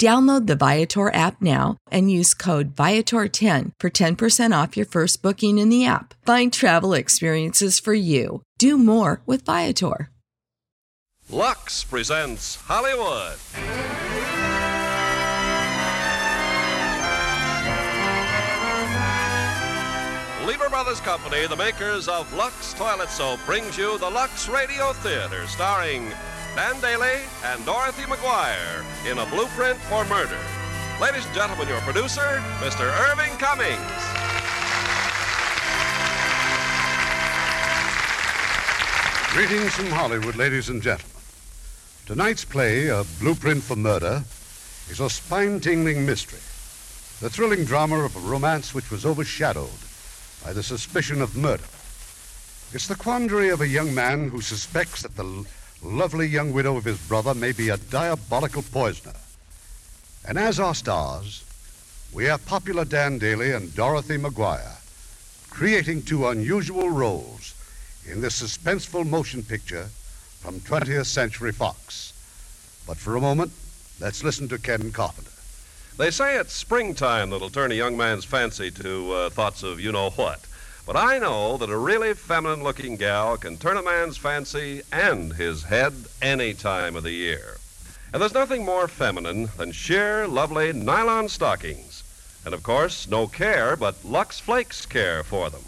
Download the Viator app now and use code Viator10 for 10% off your first booking in the app. Find travel experiences for you. Do more with Viator. Lux presents Hollywood. Lever Brothers Company, the makers of Lux Toilet Soap, brings you the Lux Radio Theater starring Dan Dailey and Dorothy McGuire in A Blueprint for Murder. Ladies and gentlemen, your producer, Mr. Irving Cummings. Greetings from Hollywood, ladies and gentlemen. Tonight's play, A Blueprint for Murder, is a spine tingling mystery. The thrilling drama of a romance which was overshadowed by the suspicion of murder. It's the quandary of a young man who suspects that the lovely young widow of his brother may be a diabolical poisoner. And as our stars, we have popular Dan Dailey and Dorothy McGuire, creating two unusual roles in this suspenseful motion picture from 20th Century Fox. But for a moment, let's listen to Ken Carpenter. They say it's springtime that'll turn a young man's fancy to uh, thoughts of you know what. But I know that a really feminine looking gal can turn a man's fancy and his head any time of the year. And there's nothing more feminine than sheer, lovely nylon stockings. And of course, no care but Lux Flakes care for them.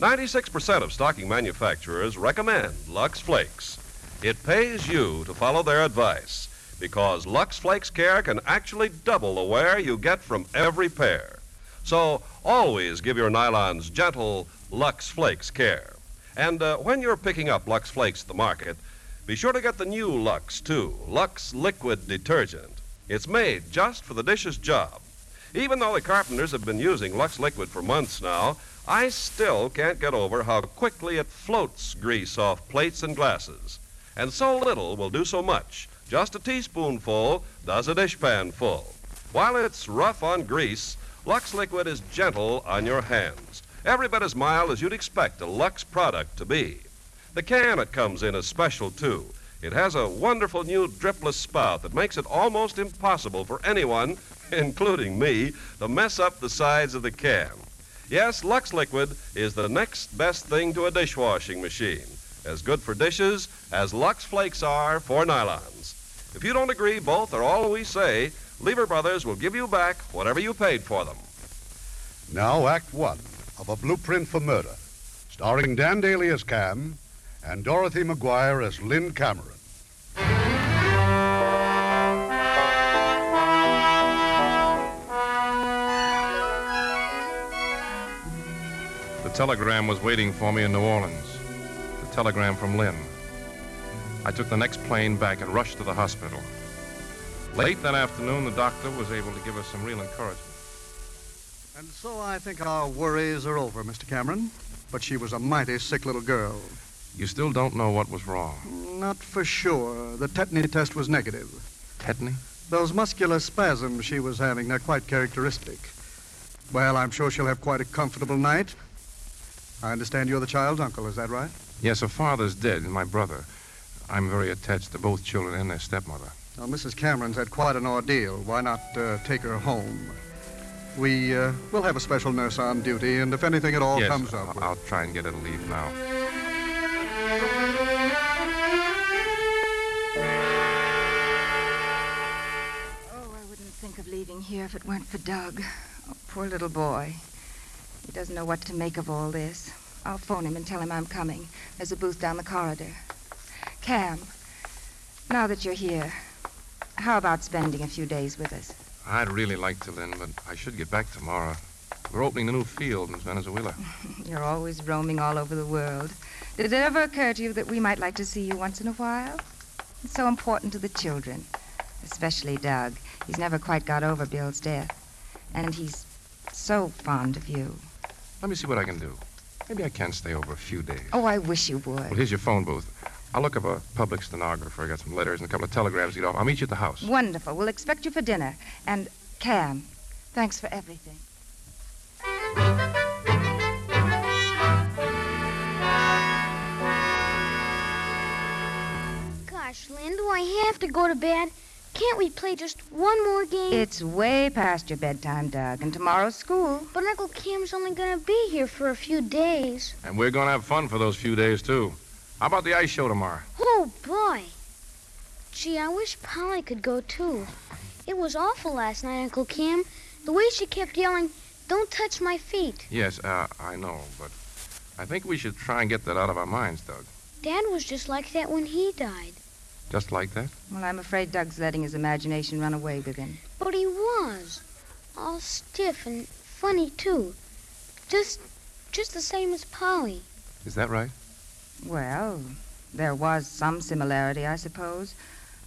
96% of stocking manufacturers recommend Lux Flakes. It pays you to follow their advice because Lux Flakes Care can actually double the wear you get from every pair. So always give your nylons gentle Lux Flakes care. And uh, when you're picking up Lux Flakes at the market, be sure to get the new Lux, too Lux Liquid Detergent. It's made just for the dishes job. Even though the carpenters have been using Lux Liquid for months now, I still can't get over how quickly it floats grease off plates and glasses. And so little will do so much. Just a teaspoonful does a dishpan full. While it's rough on grease, Lux Liquid is gentle on your hands. Every bit as mild as you'd expect a Lux product to be. The can it comes in is special, too. It has a wonderful new dripless spout that makes it almost impossible for anyone, including me, to mess up the sides of the can. Yes, Lux Liquid is the next best thing to a dishwashing machine. As good for dishes as Lux Flakes are for nylons. If you don't agree both are all we say, Lever Brothers will give you back whatever you paid for them. Now, Act One of A Blueprint for Murder, starring Dan Dailey as Cam and Dorothy McGuire as Lynn Cameron. The telegram was waiting for me in New Orleans. The telegram from Lynn. I took the next plane back and rushed to the hospital. Late that afternoon, the doctor was able to give us some real encouragement. And so I think our worries are over, Mr. Cameron. But she was a mighty sick little girl. You still don't know what was wrong. Not for sure. The tetany test was negative. Tetany? Those muscular spasms she was having, they're quite characteristic. Well, I'm sure she'll have quite a comfortable night. I understand you're the child's uncle, is that right? Yes, her father's dead, and my brother. I'm very attached to both children and their stepmother. Now, Mrs. Cameron's had quite an ordeal. Why not uh, take her home? We uh, will have a special nurse on duty, and if anything at all yes, comes up, I'll, we'll- I'll try and get her to leave now. Oh, I wouldn't think of leaving here if it weren't for Doug. Oh, poor little boy. He doesn't know what to make of all this. I'll phone him and tell him I'm coming. There's a booth down the corridor. Cam, now that you're here, how about spending a few days with us? I'd really like to, Lynn, but I should get back tomorrow. We're opening a new field in Venezuela. You're always roaming all over the world. Did it ever occur to you that we might like to see you once in a while? It's so important to the children, especially Doug. He's never quite got over Bill's death. And he's so fond of you. Let me see what I can do. Maybe I can stay over a few days. Oh, I wish you would. Well, here's your phone booth. I'll look up a public stenographer. I got some letters and a couple of telegrams to get off. I'll meet you at the house. Wonderful. We'll expect you for dinner. And Cam, thanks for everything. Gosh, Lynn, do I have to go to bed? Can't we play just one more game? It's way past your bedtime, Doug, and tomorrow's school. But Uncle Cam's only gonna be here for a few days. And we're going to have fun for those few days, too. How about the ice show tomorrow? Oh, boy. Gee, I wish Polly could go too. It was awful last night, Uncle Cam. The way she kept yelling, Don't touch my feet. Yes, uh, I know, but I think we should try and get that out of our minds, Doug. Dad was just like that when he died. Just like that? Well, I'm afraid Doug's letting his imagination run away with him. But he was. All stiff and funny, too. Just just the same as Polly. Is that right? Well, there was some similarity, I suppose.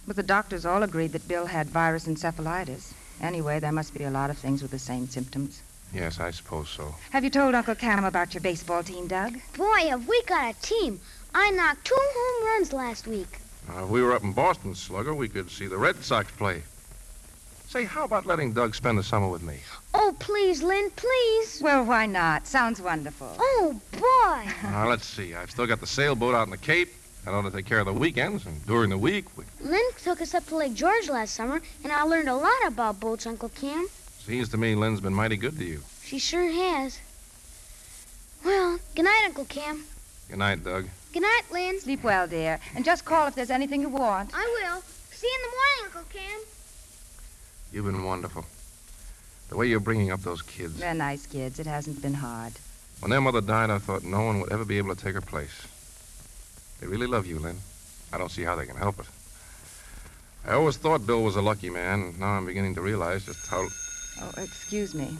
But the doctors all agreed that Bill had virus encephalitis. Anyway, there must be a lot of things with the same symptoms. Yes, I suppose so. Have you told Uncle Cam about your baseball team, Doug? Boy, have we got a team. I knocked two home runs last week. Uh, if we were up in Boston, Slugger, we could see the Red Sox play. Say, how about letting Doug spend the summer with me? Oh, please, Lynn, please. Well, why not? Sounds wonderful. Oh, boy. Now, let's see. I've still got the sailboat out in the Cape. I don't know to take care of the weekends, and during the week, we... Lynn took us up to Lake George last summer, and I learned a lot about boats, Uncle Cam. Seems to me Lynn's been mighty good to you. She sure has. Well, good night, Uncle Cam. Good night, Doug. Good night, Lynn. Sleep well, dear. And just call if there's anything you want. I will. See you in the morning, Uncle Cam. You've been wonderful. The way you're bringing up those kids. They're nice kids. It hasn't been hard. When their mother died, I thought no one would ever be able to take her place. They really love you, Lynn. I don't see how they can help it. I always thought Bill was a lucky man. and Now I'm beginning to realize just how. Oh, excuse me.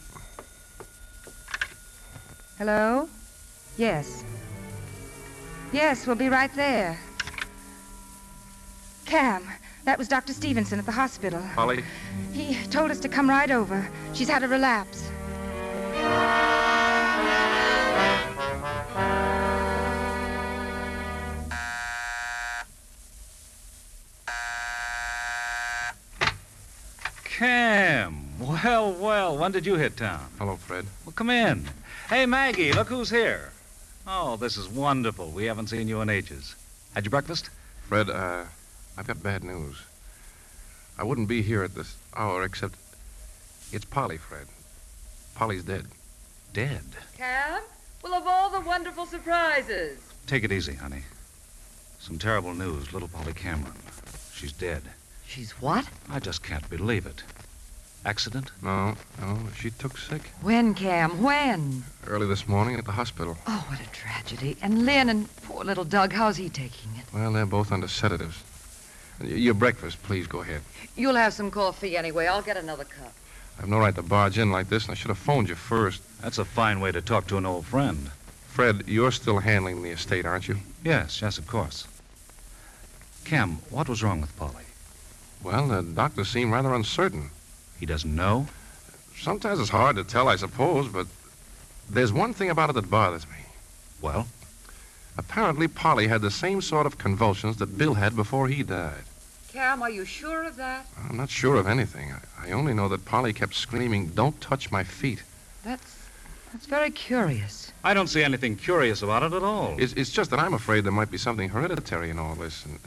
Hello? Yes. Yes, we'll be right there. Cam, that was Dr. Stevenson at the hospital. Polly, He told us to come right over. She's had a relapse. Cam. Well, well, when did you hit town? hello, Fred. Well, come in. Hey, Maggie, look who's here. Oh, this is wonderful. We haven't seen you in ages. Had your breakfast? Fred, uh, I've got bad news. I wouldn't be here at this hour except it's Polly, Fred. Polly's dead. Dead. Cam? Well, of all the wonderful surprises. Take it easy, honey. Some terrible news. Little Polly Cameron. She's dead. She's what? I just can't believe it. Accident? No, no, she took sick When, Cam? When? early this morning at the hospital. Oh, what a tragedy. And Lynn and poor little Doug, how's he taking it? Well, they're both under sedatives. Y- Your breakfast, please go ahead. You'll have some coffee anyway. I'll get another cup. I've no right to barge in like this, and I should have phoned you first. That's a fine way to talk to an old friend. Fred, you're still handling the estate, aren't you? Yes, yes, of course. Cam, what was wrong with Polly? Well, the doctors seem rather uncertain. He doesn't know? Sometimes it's hard to tell, I suppose, but there's one thing about it that bothers me. Well, Apparently, Polly had the same sort of convulsions that Bill had before he died. Cam, are you sure of that? I'm not sure of anything. I, I only know that Polly kept screaming, Don't touch my feet. That's that's very curious. I don't see anything curious about it at all. It's, it's just that I'm afraid there might be something hereditary in all this, and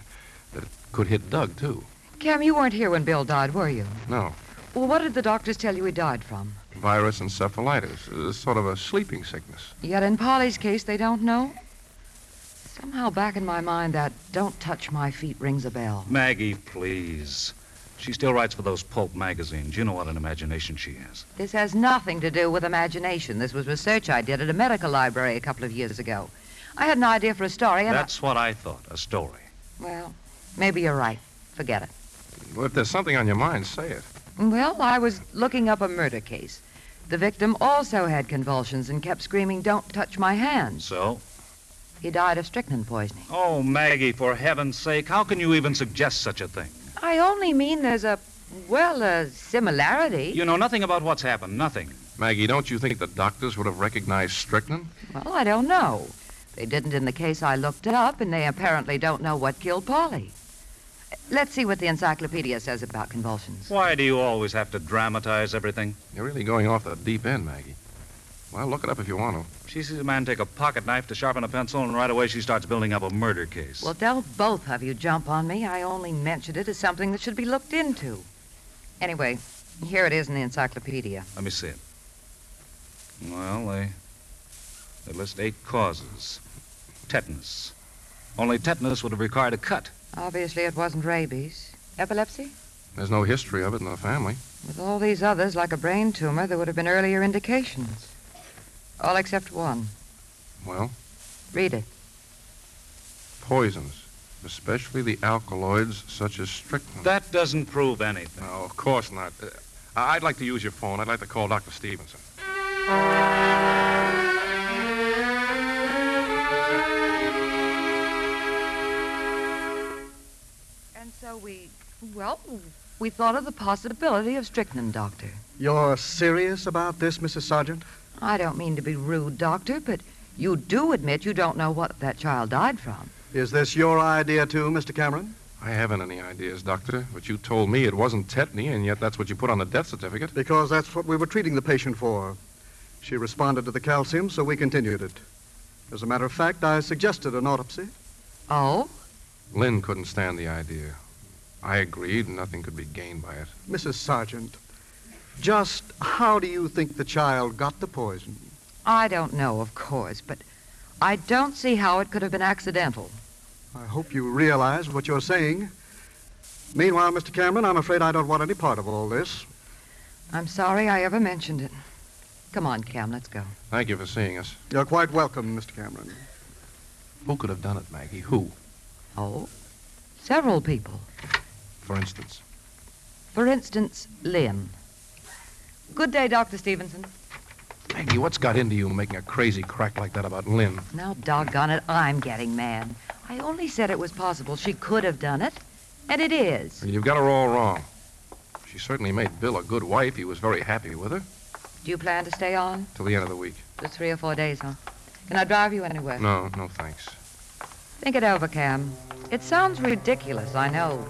that it could hit Doug, too. Cam, you weren't here when Bill died, were you? No. Well, what did the doctors tell you he died from? Virus encephalitis. It's uh, sort of a sleeping sickness. Yet in Polly's case, they don't know? Somehow back in my mind, that don't touch my feet rings a bell. Maggie, please. She still writes for those pulp magazines. You know what an imagination she has. This has nothing to do with imagination. This was research I did at a medical library a couple of years ago. I had an idea for a story, and That's what I thought, a story. Well, maybe you're right. Forget it. Well, if there's something on your mind, say it. Well, I was looking up a murder case. The victim also had convulsions and kept screaming, Don't touch my hands. So? He died of strychnine poisoning. Oh, Maggie, for heaven's sake, how can you even suggest such a thing? I only mean there's a, well, a similarity. You know nothing about what's happened, nothing. Maggie, don't you think the doctors would have recognized strychnine? Well, I don't know. They didn't in the case I looked up, and they apparently don't know what killed Polly. Let's see what the encyclopedia says about convulsions. Why do you always have to dramatize everything? You're really going off the deep end, Maggie. Well, look it up if you want to. She sees a man take a pocket knife to sharpen a pencil, and right away she starts building up a murder case. Well, don't both of you jump on me. I only mentioned it as something that should be looked into. Anyway, here it is in the encyclopedia. Let me see it. Well, they, they list eight causes. Tetanus. Only tetanus would have required a cut. Obviously, it wasn't rabies. Epilepsy? There's no history of it in the family. With all these others, like a brain tumor, there would have been earlier indications. All except one. Well, Read it. poisons, especially the alkaloids such as strychnine. That doesn't prove anything. No, of course not. Uh, I- I'd like to use your phone. I'd like to call Dr. Stevenson. And so we, well, we thought of the possibility of strychnine, Doctor. You're serious about this, Mrs. Sargent? I don't mean to be rude, Doctor, but you do admit you don't know what that child died from. Is this your idea, too, Mr. Cameron? I haven't any ideas, Doctor, but you told me it wasn't tetany, and yet that's what you put on the death certificate. Because that's what we were treating the patient for. She responded to the calcium, so we continued it. As a matter of fact, I suggested an autopsy. Oh? Lynn couldn't stand the idea. I agreed, and nothing could be gained by it. Mrs. Sargent, just how do you think the child got the poison? I don't know, of course, but I don't see how it could have been accidental. I hope you realize what you're saying. Meanwhile, Mr. Cameron, I'm afraid I don't want any part of all this. I'm sorry I ever mentioned it. Come on, Cam, let's go. Thank you for seeing us. You're quite welcome, Mr. Cameron. Who could have done it, Maggie? Who, Oh? Several people. for instance? For instance, Lynn. Good day, Dr. Stevenson. Maggie, what's got into you making a crazy crack like that about Lynn? Now, doggone it, I'm getting mad. I only said it was possible she could have done it, and it is. You've got her all wrong. She certainly made Bill a good wife. He was very happy with her Do you plan to stay on? till the end of the week. Just three or four days, huh? Can I drive you anywhere? No, no thanks. Think it over, Cam. It sounds ridiculous, I know.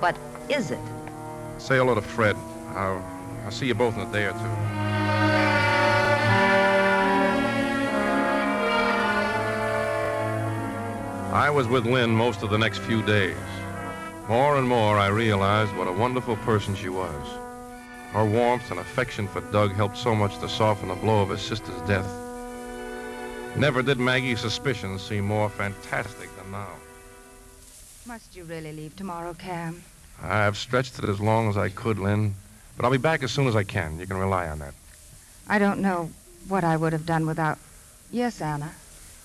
But is it? Say hello to Fred. I'll, I'll see you both in a day or two. I was with Lynn most of the next few days. More and more, I realized what a wonderful person she was. Her warmth and affection for Doug helped so much to soften the blow of his sister's death. Never did Maggie's suspicions seem more fantastic than now. Must you really leave tomorrow, Cam? I've stretched it as long as I could, Lynn, but I'll be back as soon as I can. You can rely on that. I don't know what I would have done without. Yes, Anna.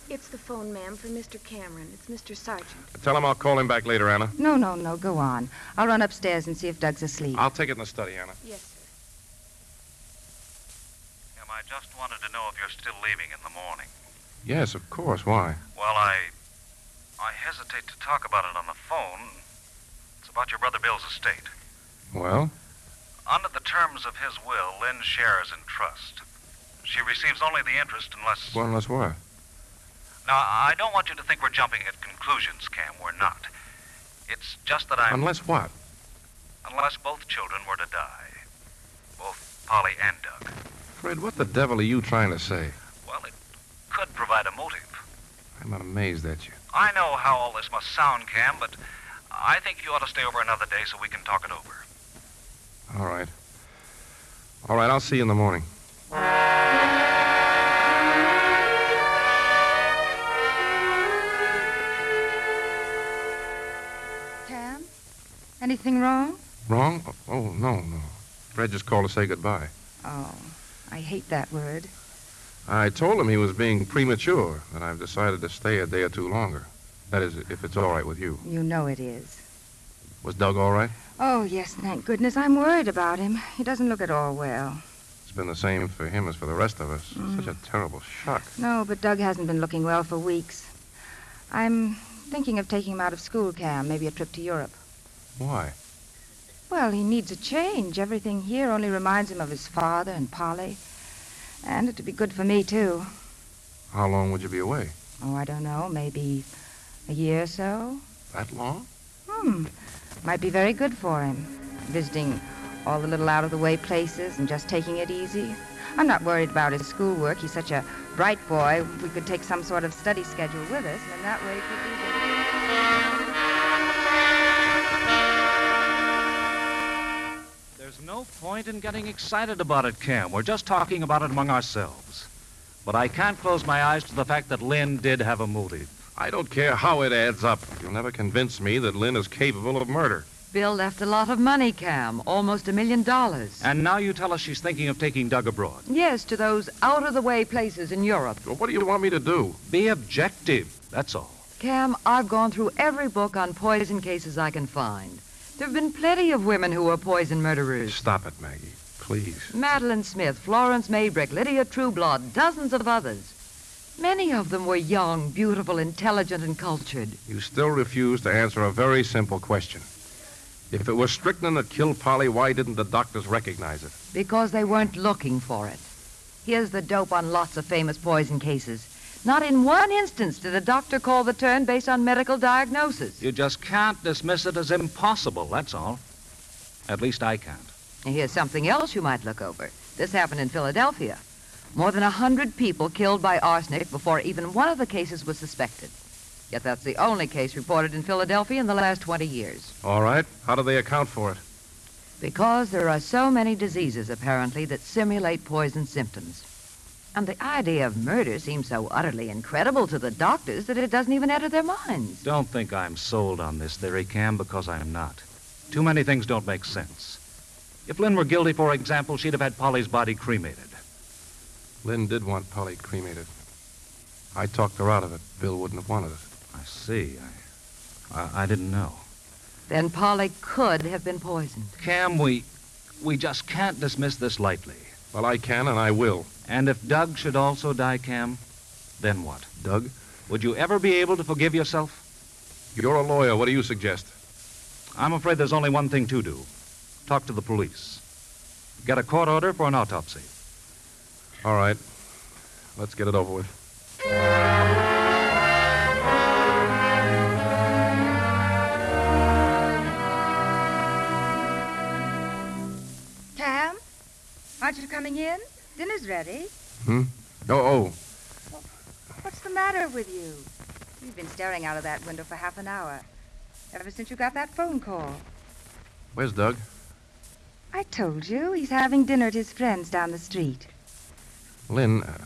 It's the phone, ma'am, for Mr. Cameron. It's Mr. Sargent. Tell him I'll call him back later, Anna. No, no, no. Go on. I'll run upstairs and see if Doug's asleep. I'll take it in the study, Anna. Yes, sir. Em, I just wanted to know if you're still leaving in the morning. Yes, of course. Why? Well, I. I hesitate to talk about it on the phone. It's about your brother Bill's estate. Well, Under the terms of his will, Lynn shares in trust. She receives only the interest unless. well, unless what? Now, I don't want you to think we're jumping at conclusions, Cam. We're not. It's just that I'm. Unless what? Unless both children were to die. Both Polly and Doug. Fred, what the devil are you trying to say? Well, it could provide a motive. I'm amazed at you. I know how all this must sound, Cam, but I think you ought to stay over another day so we can talk it over. All right. All right, I'll see you in the morning. Cam? Anything wrong? Wrong? Oh, no, no. Fred just called to say goodbye. Oh, I hate that word. I told him he was being premature, and I've decided to stay a day or two longer. That is, if it's all right with you. You know it is. Was Doug all right? Oh, yes, thank goodness. I'm worried about him. He doesn't look at all well. It's been the same for him as for the rest of us. Such a terrible shock. No, but Doug hasn't been looking well for weeks. I'm thinking of taking him out of school, Cam, maybe a trip to Europe. Why? Well, he needs a change. Everything here only reminds him of his father and Polly. And it'd be good for me, too. How long would you be away? Oh, I don't know, maybe a year or so? That long? Hmm. Might be very good for him. Visiting all the little out of the way places and just taking it easy. I'm not worried about his schoolwork. He's such a bright boy. We could take some sort of study schedule with us, and that way it could be. There's no point in getting excited about it, Cam. We're just talking about it among ourselves. But I can't close my eyes to the fact that Lynn did have a motive. I don't care how it adds up. You'll never convince me that Lynn is capable of murder. Bill left a lot of money, Cam. Almost a million dollars. And now you tell us she's thinking of taking Doug abroad. Yes, to those out of the way places in Europe. Well, what do you want me to do? Be objective, that's all. Cam, I've gone through every book on poison cases I can find. There have been plenty of women who were poison murderers. Stop it, Maggie. Please. Madeline Smith, Florence Maybrick, Lydia Trueblood, dozens of others. Many of them were young, beautiful, intelligent, and cultured. You still refuse to answer a very simple question. If it was strychnine that killed Polly, why didn't the doctors recognize it? Because they weren't looking for it. Here's the dope on lots of famous poison cases. Not in one instance did a doctor call the turn based on medical diagnosis. You just can't dismiss it as impossible, that's all. At least I can't. And here's something else you might look over. This happened in Philadelphia. More than a hundred people killed by arsenic before even one of the cases was suspected. Yet that's the only case reported in Philadelphia in the last 20 years. All right. How do they account for it? Because there are so many diseases, apparently, that simulate poison symptoms. And the idea of murder seems so utterly incredible to the doctors that it doesn't even enter their minds. Don't think I'm sold on this theory, Cam, because I'm not. Too many things don't make sense. If Lynn were guilty, for example, she'd have had Polly's body cremated. Lynn did want Polly cremated. I talked her out of it. Bill wouldn't have wanted it. I see. I, I, I didn't know. Then Polly could have been poisoned. Cam, we, we just can't dismiss this lightly. Well, I can and I will. And if Doug should also die, Cam, then what? Doug? Would you ever be able to forgive yourself? You're a lawyer. What do you suggest? I'm afraid there's only one thing to do. Talk to the police. Get a court order for an autopsy. All right. Let's get it over with. Cam? Aren't you coming in? Dinner's ready. Hmm? Oh, oh. What's the matter with you? You've been staring out of that window for half an hour. Ever since you got that phone call. Where's Doug? I told you he's having dinner at his friend's down the street. Lynn, uh,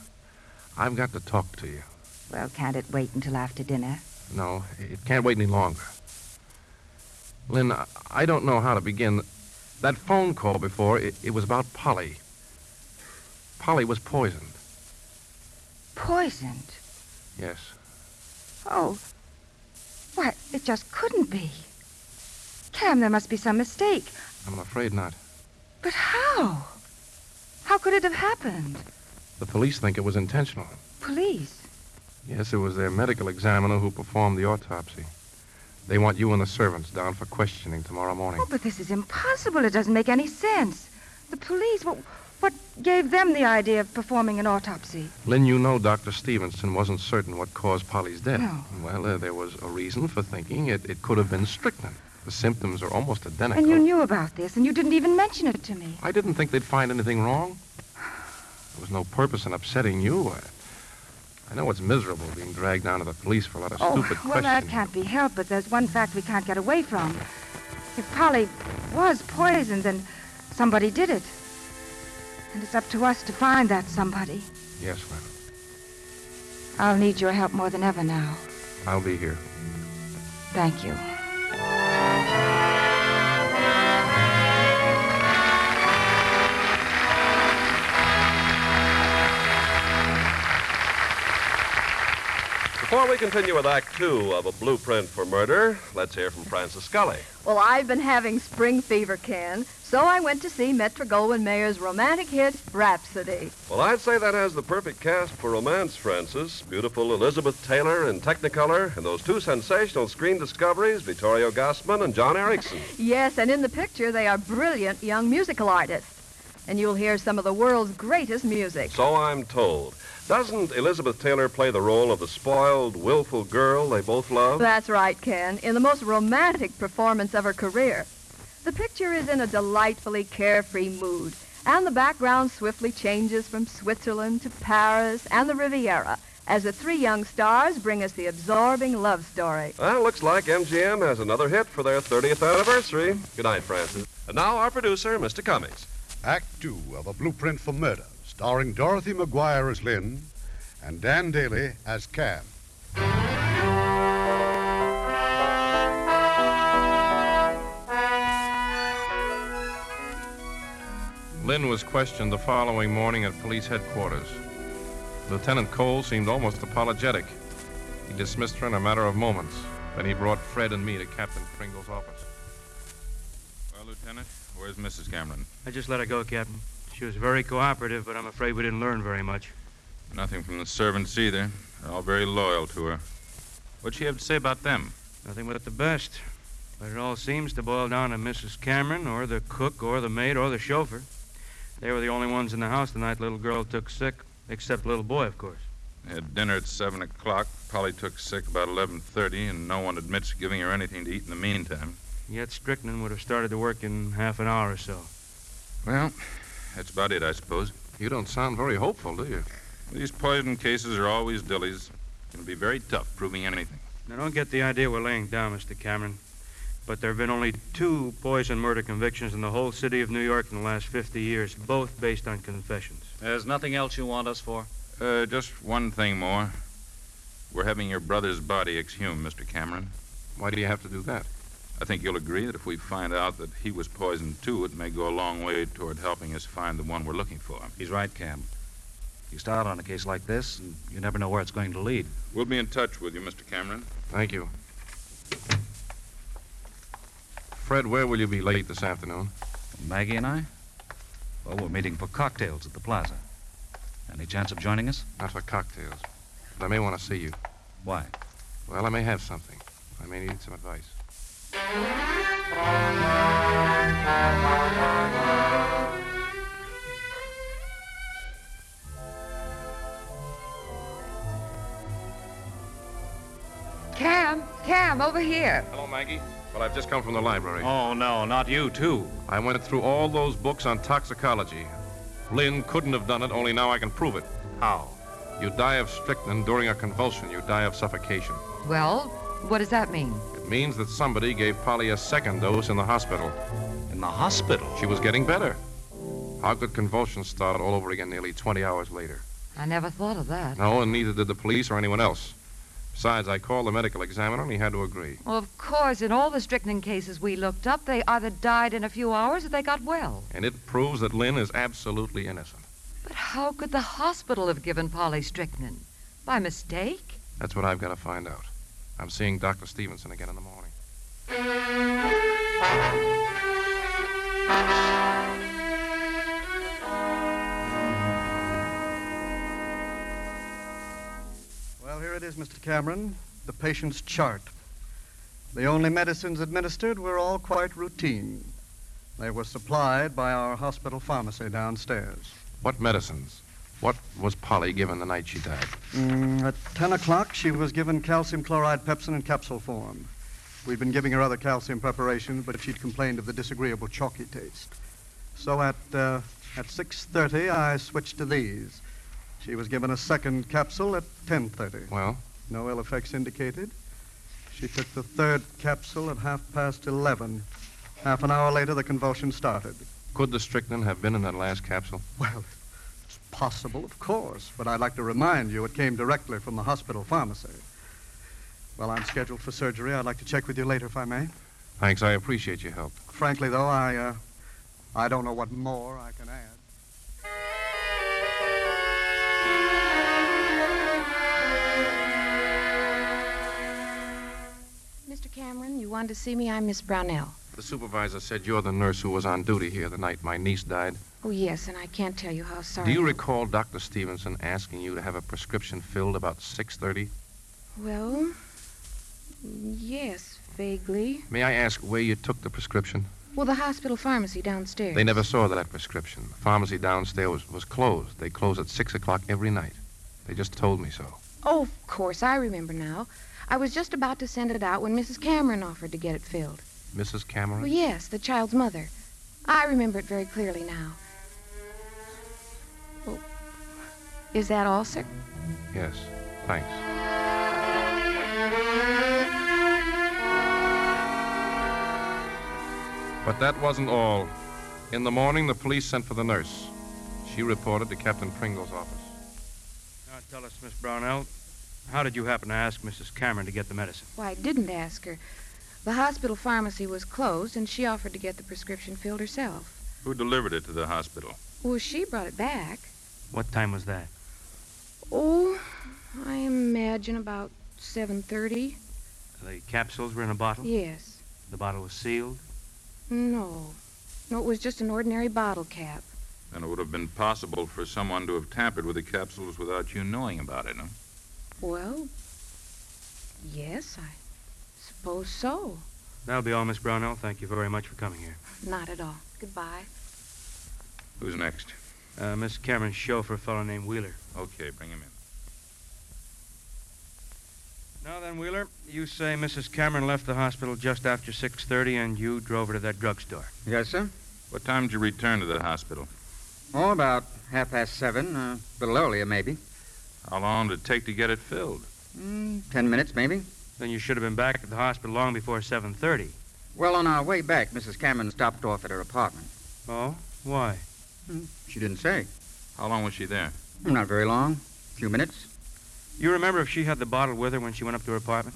I've got to talk to you. Well, can't it wait until after dinner? No, it can't wait any longer. Lynn, I- don't know how to begin. That phone call before, it, it was about Polly. Polly was poisoned. Poisoned? Yes. Oh. Why, it just couldn't be. Cam, there must be some mistake. I'm afraid not. But how? How could it have happened? The police think it was intentional. Police? Yes, it was their medical examiner who performed the autopsy. They want you and the servants down for questioning tomorrow morning. Oh, but this is impossible. It doesn't make any sense. The police, what, what gave them the idea of performing an autopsy? Lynn, you know Dr. Stevenson wasn't certain what caused Polly's death. No. Well, uh, there was a reason for thinking it, it could have been strychnine. The symptoms are almost identical. And you knew about this, and you didn't even mention it to me. I didn't think they'd find anything wrong. There was no purpose in upsetting you. I, I know it's miserable being dragged down to the police for a lot of Oh, stupid well, that can't be helped, but there's one fact we can't get away from. If Polly was poisoned, then somebody did it. And it's up to us to find that somebody. Yes, Lynn. I'll need your help more than ever now. I'll be here. Thank you. Before we continue with Act Two of A Blueprint for Murder, let's hear from Frances Scully. Well, I've been having spring fever, Ken, so I went to see Metro Goldwyn Mayer's romantic hit, Rhapsody. Well, I'd say that has the perfect cast for romance, Frances. Beautiful Elizabeth Taylor in Technicolor, and those two sensational screen discoveries, Vittorio Gassman and John Ericson. Yes, and in the picture, they are brilliant young musical artists. And you'll hear some of the world's greatest music. So I'm told. Doesn't Elizabeth Taylor play the role of the spoiled, willful girl they both love? That's right, Ken, in the most romantic performance of her career. The picture is in a delightfully carefree mood, and the background swiftly changes from Switzerland to Paris and the Riviera as the three young stars bring us the absorbing love story. Well, looks like MGM has another hit for their 30th anniversary. Good night, Frances. And now our producer, Mr. Cummings. Act two of A Blueprint for Murder, starring Dorothy McGuire as Lynn and Dan Dailey as Cam. Lynn was questioned the following morning at police headquarters. Lieutenant Cole seemed almost apologetic. He dismissed her in a matter of moments. Then he brought Fred and me to Captain Pringle's office. Well, Lieutenant, where's Mrs. Cameron? I just let her go, Captain. She was very cooperative, but I'm afraid we didn't learn very much. Nothing from the servants either. They're all very loyal to her. What'd she have to say about them? Nothing but the best. But it all seems to boil down to Mrs. Cameron, or the cook, or the maid, or the chauffeur. They were the only ones in the house the night little girl took sick, except little boy, of course. They had dinner at 7 o'clock. Polly took sick about 11.30, and no one admits giving her anything to eat in the meantime. Yet strychnine would have started to work in half an hour or so. Well, that's about it, I suppose. You don't sound very hopeful, do you? These poison cases are always dillies. It'll be very tough proving anything. Now, don't get the idea we're laying down, Mr. Cameron. But there have been only two poison murder convictions in the whole city of New York in the last 50 years, both based on confessions. There's nothing else you want us for? Uh, just one thing more. We're having your brother's body exhumed, Mr. Cameron. Why do you have to do that? I think you'll agree that if we find out that he was poisoned too, it may go a long way toward helping us find the one we're looking for. He's right, Cam. You start on a case like this, and you never know where it's going to lead. We'll be in touch with you, Mr. Cameron. Thank you. Fred, where will you be late this afternoon? Maggie and I? Well, we're meeting for cocktails at the plaza. Any chance of joining us? Not for cocktails. But I may want to see you. Why? Well, I may have something. I may need some advice. Cam, Cam, over here. Hello, Maggie. Well, I've just come from the library. Oh, no, not you, too. I went through all those books on toxicology. Lynn couldn't have done it, only now I can prove it. How? You die of strychnine during a convulsion. You die of suffocation. Well, what does that mean? It means that somebody gave Polly a second dose in the hospital. In the hospital? She was getting better. How could convulsions start all over again nearly 20 hours later? I never thought of that. No, and neither did the police or anyone else. Besides, I called the medical examiner and he had to agree. Well, of course, in all the strychnine cases we looked up, they either died in a few hours or they got well. And it proves that Lynn is absolutely innocent. But how could the hospital have given Polly strychnine? By mistake? That's what I've got to find out. I'm seeing Dr. Stevenson again in the morning. Well, here it is, Mr. Cameron, the patient's chart. The only medicines administered were all quite routine. They were supplied by our hospital pharmacy downstairs. What medicines? What was Polly given the night she died? Mm, at 10 o'clock, she was given calcium chloride pepsin in capsule form. We'd been giving her other calcium preparations, but she'd complained of the disagreeable chalky taste. So at, uh, at 6.30, I switched to these. She was given a second capsule at 10.30. Well? No ill effects indicated. She took the third capsule at half past 11. Half an hour later, the convulsion started. Could the strychnine have been in that last capsule? Well, possible, of course, but I'd like to remind you it came directly from the hospital pharmacy. Well, I'm scheduled for surgery. I'd like to check with you later, if I may. Thanks. I appreciate your help. Frankly, though, I, uh, I don't know what more I can add. Mr. Cameron, you wanted to see me? I'm Miss Brownell. The supervisor said you're the nurse who was on duty here the night my niece died. Oh, yes, and I can't tell you how sorry. Do you recall Dr. Stevenson asking you to have a prescription filled about 6:30? Well, yes, vaguely. May I ask where you took the prescription? Well, the hospital pharmacy downstairs. They never saw that prescription. The pharmacy downstairs was, was closed. They close at 6 o'clock every night. They just told me so. Oh, of course, I remember now. I was just about to send it out when Mrs. Cameron offered to get it filled. Mrs. Cameron? Well, yes, the child's mother. I remember it very clearly now. Well, is that all, sir? Yes. Thanks. But that wasn't all. In the morning, the police sent for the nurse. She reported to Captain Pringle's office. Now tell us, Miss Brownell, how did you happen to ask Mrs. Cameron to get the medicine? Why, I didn't ask her. The hospital pharmacy was closed, and she offered to get the prescription filled herself. Who delivered it to the hospital? Well, she brought it back. What time was that? Oh, I imagine about 7.30. The capsules were in a bottle? Yes. The bottle was sealed? No. No, it was just an ordinary bottle cap. Then it would have been possible for someone to have tampered with the capsules without you knowing about it, huh? Well, yes, I suppose so. That'll be all, Miss Brownell. Thank you very much for coming here. Not at all. Goodbye. Who's next? Uh, Miss Cameron's chauffeur, a fellow named Wheeler. Okay, bring him in. Now then, Wheeler, you say Mrs. Cameron left the hospital just after 6.30 and you drove her to that drugstore. Yes, sir. What time did you return to the hospital? Oh, about half past seven. Uh, a little earlier, maybe. How long did it take to get it filled? Mm, ten minutes, maybe. Then you should have been back at the hospital long before 7.30. Well, on our way back, Mrs. Cameron stopped off at her apartment. Oh? Why? Hmm, she didn't say. How long was she there? Not very long. A few minutes. You remember if she had the bottle with her when she went up to her apartment?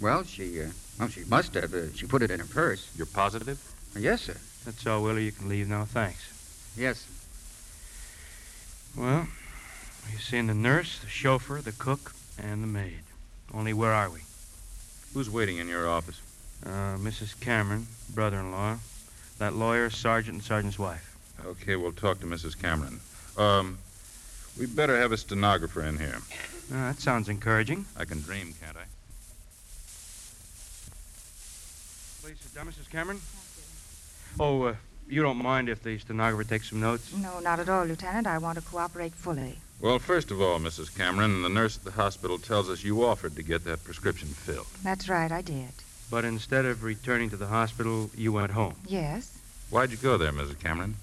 Well, she, uh, well, she must have. Uh, she put it in her purse. You're positive? Uh, yes, sir. That's all, Willie. You can leave now. Thanks. Yes. Well, you've seen the nurse, the chauffeur, the cook, and the maid. Only where are we? Who's waiting in your office? Uh, Mrs. Cameron, brother-in-law, that lawyer, Sargent, and Sargent's wife. Okay, we'll talk to Mrs. Cameron. Um, we better have a stenographer in here. Uh, that sounds encouraging. I can dream, can't I? Please sit down, Mrs. Cameron. Oh, uh, you don't mind if the stenographer takes some notes? No, not at all, Lieutenant. I want to cooperate fully. Well, first of all, Mrs. Cameron, the nurse at the hospital tells us you offered to get that prescription filled. That's right, I did. But instead of returning to the hospital, you went home. Yes, Why'd you go there, Mrs. Cameron?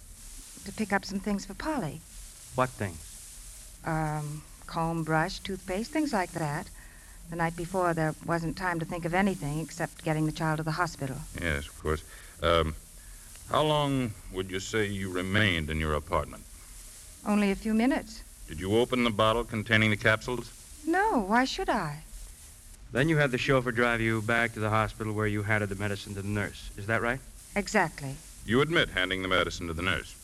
To pick up some things for Polly. What things? Um, comb, brush, toothpaste, things like that. The night before, there wasn't time to think of anything except getting the child to the hospital. Yes, of course. Um, how long would you say you remained in your apartment? Only a few minutes. Did you open the bottle containing the capsules? No, why should I? Then you had the chauffeur drive you back to the hospital where you handed the medicine to the nurse. Is that right? Exactly. You admit handing the medicine to the nurse.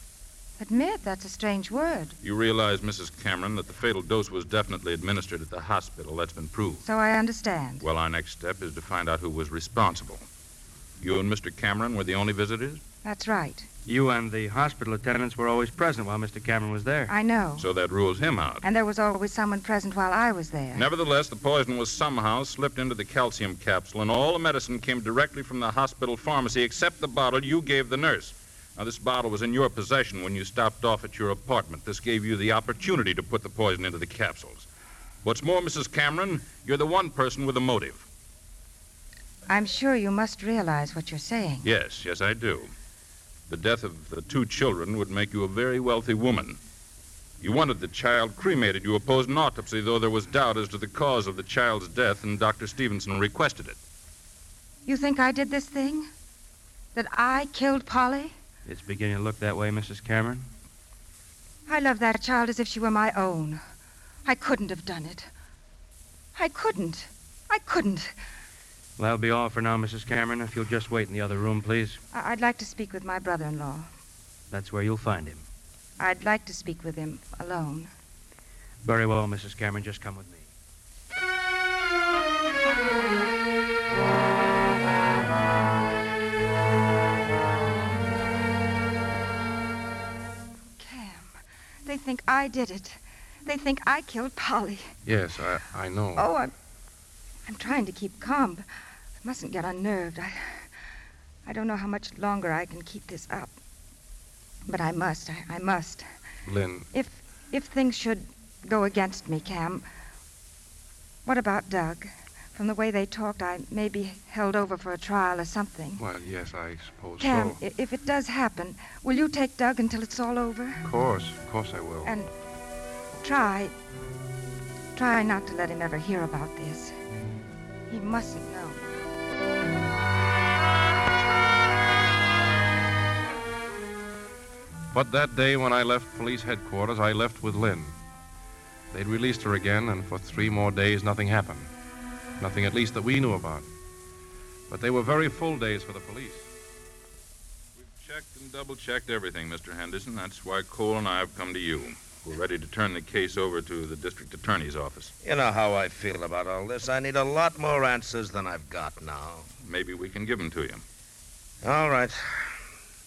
Admit, that's a strange word. You realize, Mrs. Cameron, that the fatal dose was definitely administered at the hospital. That's been proved. So I understand. Well, our next step is to find out who was responsible. You and Mr. Cameron were the only visitors? That's right. You and the hospital attendants were always present while Mr. Cameron was there. I know. So that rules him out. And there was always someone present while I was there. Nevertheless, the poison was somehow slipped into the calcium capsule, and all the medicine came directly from the hospital pharmacy except the bottle you gave the nurse. Now, this bottle was in your possession when you stopped off at your apartment. This gave you the opportunity to put the poison into the capsules. What's more, Mrs. Cameron, you're the one person with a motive. I'm sure you must realize what you're saying. Yes, yes, I do. The death of the two children would make you a very wealthy woman. You wanted the child cremated. You opposed an autopsy, though there was doubt as to the cause of the child's death, and Dr. Stevenson requested it. You think I did this thing? That I killed Polly? It's beginning to look that way, Mrs. Cameron. I love that child as if she were my own. I couldn't have done it. I couldn't. I couldn't. Well, that'll be all for now, Mrs. Cameron. If you'll just wait in the other room, please. I- I'd like to speak with my brother in law. That's where you'll find him. I'd like to speak with him alone. Very well, Mrs. Cameron. Just come with me. They think I did it. They think I killed Polly. Yes, I, I know. Oh, I'm, I'm trying to keep calm. But I mustn't get unnerved. I, I don't know how much longer I can keep this up. But I must. I, I must. Lynn, If, if things should go against me, Cam, what about Doug? From the way they talked, I may be held over for a trial or something. well, yes, I suppose Cam, so. if it does happen, will you take Doug until it's all over? Of course, of course I will. And try, try not to let him ever hear about this. He mustn't know. But that day when I left police headquarters, I left with Lynn. They'd released her again, and for three more days, nothing happened. Nothing, at least, that we knew about. But they were very full days for the police. We've checked and double checked everything, Mr. Henderson. That's why Cole and I have come to you. We're ready to turn the case over to the district attorney's office. You know how I feel about all this. I need a lot more answers than I've got now. Maybe we can give them to you. All right.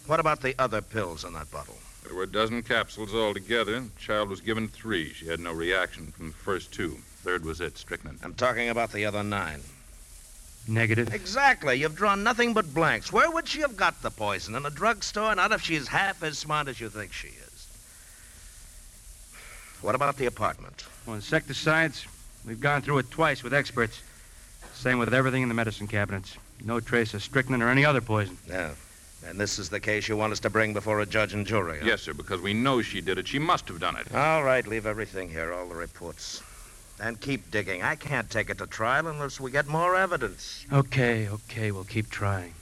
What about the other pills in that bottle? There were a dozen capsules altogether. The child was given three. She had no reaction from the first two. Third was it, strychnine. I'm talking about the other nine. Negative. Exactly. You've drawn nothing but blanks. Where would she have got the poison? In a drugstore? Not if she's half as smart as you think she is. What about the apartment? Well, insecticides, we've gone through it twice with experts. Same with everything in the medicine cabinets. No trace of strychnine or any other poison. Yeah. And this is the case you want us to bring before a judge and jury? huh? Yes, sir, because we know she did it. She must have done it. All right, leave everything here, all the reports. And keep digging. I can't take it to trial unless we get more evidence. Okay, okay, we'll keep trying.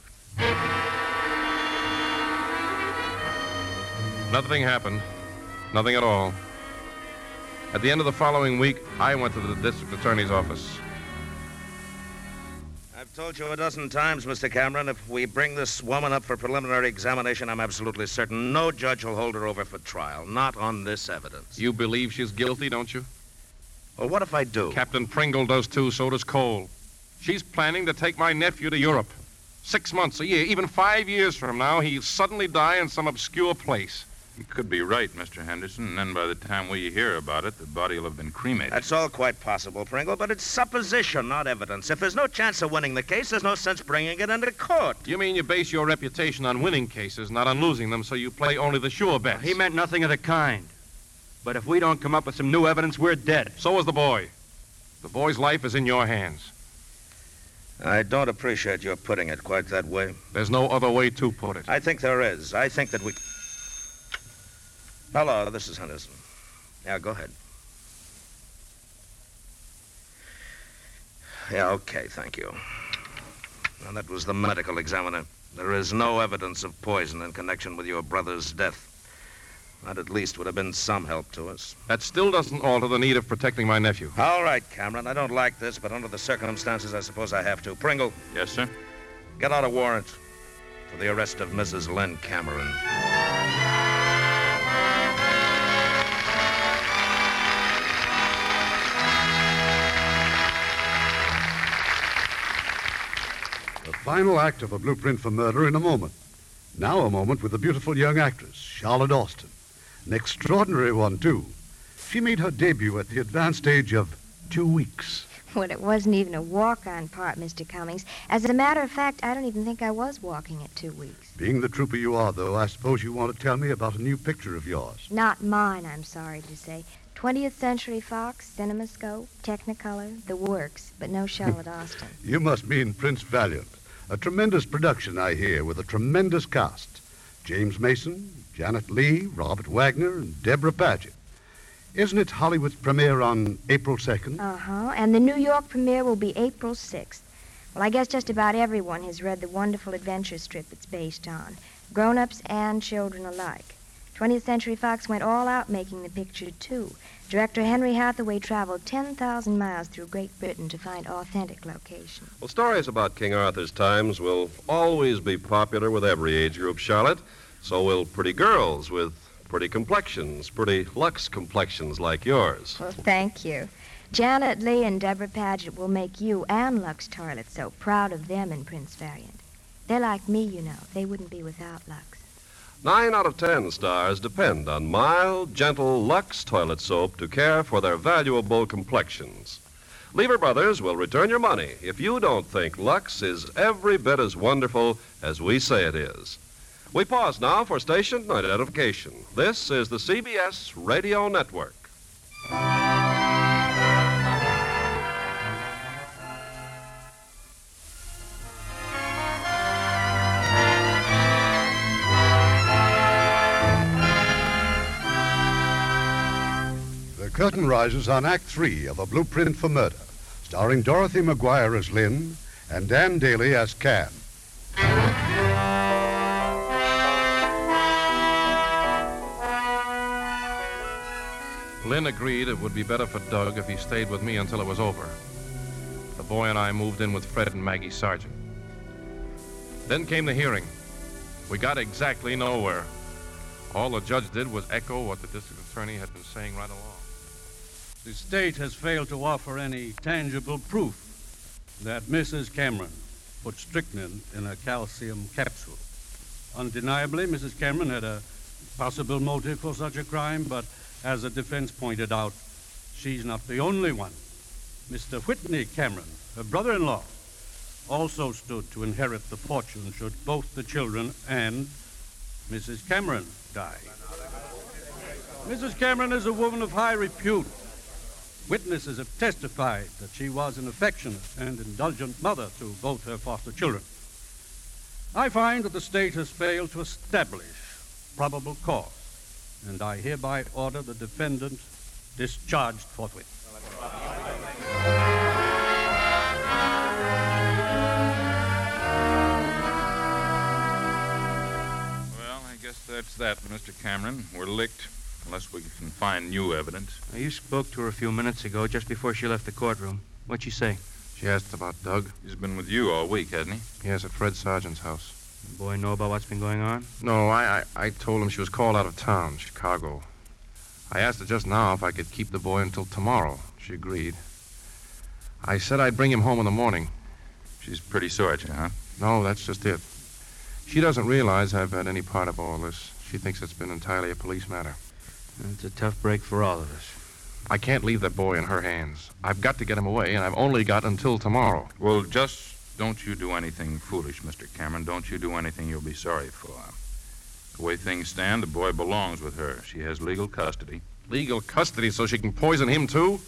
Nothing happened. Nothing at all. At the end of the following week, I went to the district attorney's office. I've told you a dozen times, Mr. Cameron, if we bring this woman up for preliminary examination, I'm absolutely certain no judge will hold her over for trial. Not on this evidence. You believe she's guilty, don't you? Well, what if I do? Captain Pringle does too, so does Cole. She's planning to take my nephew to Europe. Six months, a year, even five years from now, he'll suddenly die in some obscure place. You could be right, Mr. Henderson, and then by the time we hear about it, the body will have been cremated. That's all quite possible, Pringle, but it's supposition, not evidence. If there's no chance of winning the case, there's no sense bringing it into court. You mean you base your reputation on winning cases, not on losing them, so you play only the sure bets? He meant nothing of the kind. But if we don't come up with some new evidence, we're dead. So is the boy. The boy's life is in your hands. I don't appreciate your putting it quite that way. There's no other way to put it. I think there is. I think that we. Hello, this is Henderson. Yeah, go ahead. Yeah, okay, thank you. And that was the medical examiner. There is no evidence of poison in connection with your brother's death. That at least would have been some help to us. That still doesn't alter the need of protecting my nephew. All right, Cameron. I don't like this, but under the circumstances, I suppose I have to. Pringle, Yes, sir. get out a warrant for the arrest of Mrs. Lynn Cameron. The final act of a blueprint for murder in a moment. Now a moment with the beautiful young actress, Charlotte Austin. An extraordinary one, too. She made her debut at the advanced age of two weeks. Well, it wasn't even a walk-on part, Mr. Cummings. As a matter of fact, I don't even think I was walking at two weeks. Being the trooper you are, though, I suppose you want to tell me about a new picture of yours. Not mine, I'm sorry to say. 20th Century Fox, CinemaScope, Technicolor, the works, but no Charlotte Austin. You must mean Prince Valiant. A tremendous production, I hear, with a tremendous cast. James Mason, Janet Leigh, Robert Wagner, and Debra Paget. Isn't it Hollywood's premiere on April 2nd? Uh huh. And the New York premiere will be April 6th. Well, I guess just about everyone has read the wonderful adventure strip it's based on, grown ups and children alike. 20th Century Fox went all out making the picture, too. Director Henry Hathaway traveled 10,000 miles through Great Britain to find authentic locations. Well, stories about King Arthur's times will always be popular with every age group, Charlotte. So will pretty girls with pretty complexions, pretty Lux complexions like yours. Well, thank you. Janet Leigh and Debra Paget will make you and Lux Toilet so proud of them in Prince Valiant. They're like me, you know. They wouldn't be without Lux. Nine out of ten stars depend on mild, gentle Lux toilet soap to care for their valuable complexions. Lever Brothers will return your money if you don't think Lux is every bit as wonderful as we say it is. We pause now for station identification. This is the CBS Radio Network. Curtain rises on Act Three of A Blueprint for Murder, starring Dorothy McGuire as Lynn and Dan Dailey as Cam. Lynn agreed it would be better for Doug if he stayed with me until it was over. The boy and I moved in with Fred and Maggie Sargent. Then came the hearing. We got exactly nowhere. All the judge did was echo what the district attorney had been saying right along. The state has failed to offer any tangible proof that Mrs. Cameron put strychnine in a calcium capsule. Undeniably, Mrs. Cameron had a possible motive for such a crime, but as the defense pointed out, she's not the only one. Mr. Whitney Cameron, her brother in law, also stood to inherit the fortune should both the children and Mrs. Cameron die. Mrs. Cameron is a woman of high repute. Witnesses have testified that she was an affectionate and indulgent mother to both her foster children. I find that the state has failed to establish probable cause, and I hereby order the defendant discharged forthwith. Well, I guess that's that, Mr. Cameron. We're licked, unless we can find new evidence. Now, you spoke to her a few minutes ago, just before she left the courtroom. What'd she say? She asked about Doug. He's been with you all week, hasn't he? Yes, at Fred Sargent's house. The boy know about what's been going on? No, I, I, I told him she was called out of town, Chicago. I asked her just now if I could keep the boy until tomorrow. She agreed. I said I'd bring him home in the morning. She's pretty sore at you, huh? No, that's just it. She doesn't realize I've had any part of all this. She thinks it's been entirely a police matter. It's a tough break for all of us. I can't leave that boy in her hands. I've got to get him away, and I've only got until tomorrow. Well, just don't you do anything foolish, Mr. Cameron. Don't you do anything you'll be sorry for. The way things stand, the boy belongs with her. She has legal custody. Legal custody so she can poison him, too?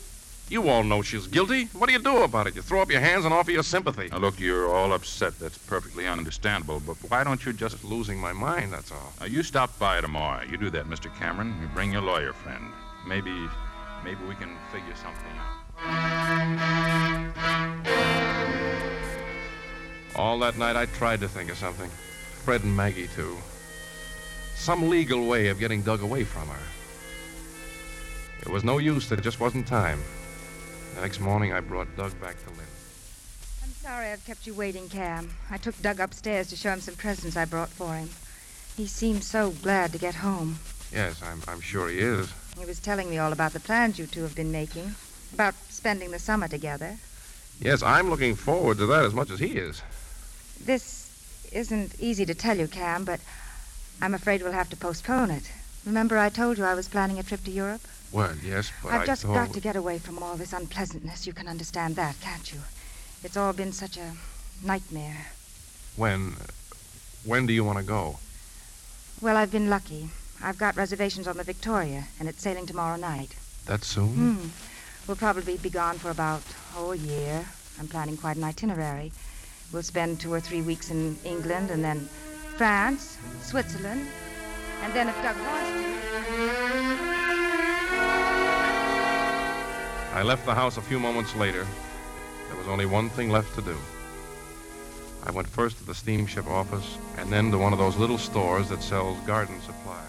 You all know she's guilty. What do you do about it? You throw up your hands and offer your sympathy. Now, look, you're all upset. That's perfectly understandable. But why don't you just. losing my mind, that's all. Now, you stop by tomorrow. You do that, Mr. Cameron. You bring your lawyer friend. Maybe. Maybe we can figure something out. All that night, I tried to think of something. Fred and Maggie, too. Some legal way of getting Doug away from her. It was no use. There just wasn't time. The next morning, I brought Doug back to Lynn. I'm sorry I've kept you waiting, Cam. I took Doug upstairs to show him some presents I brought for him. He seemed so glad to get home. Yes, I'm, I'm sure he is. He was telling me all about the plans you two have been making, about spending the summer together. Yes, I'm looking forward to that as much as he is. This isn't easy to tell you, Cam, but I'm afraid we'll have to postpone it. Remember I told you I was planning a trip to Europe? Well, yes, but I've I just thought... got to get away from all this unpleasantness. You can understand that, can't you? It's all been such a nightmare. When... When do you want to go? Well, I've been lucky. I've got reservations on the Victoria, and it's sailing tomorrow night. That soon? Hmm. We'll probably be gone for about, oh, a year. I'm planning quite an itinerary. We'll spend two or three weeks in England, and then France, Switzerland, and then if Doug wants to. I left the house a few moments later. There was only one thing left to do. I went first to the steamship office and then to one of those little stores that sells garden supplies.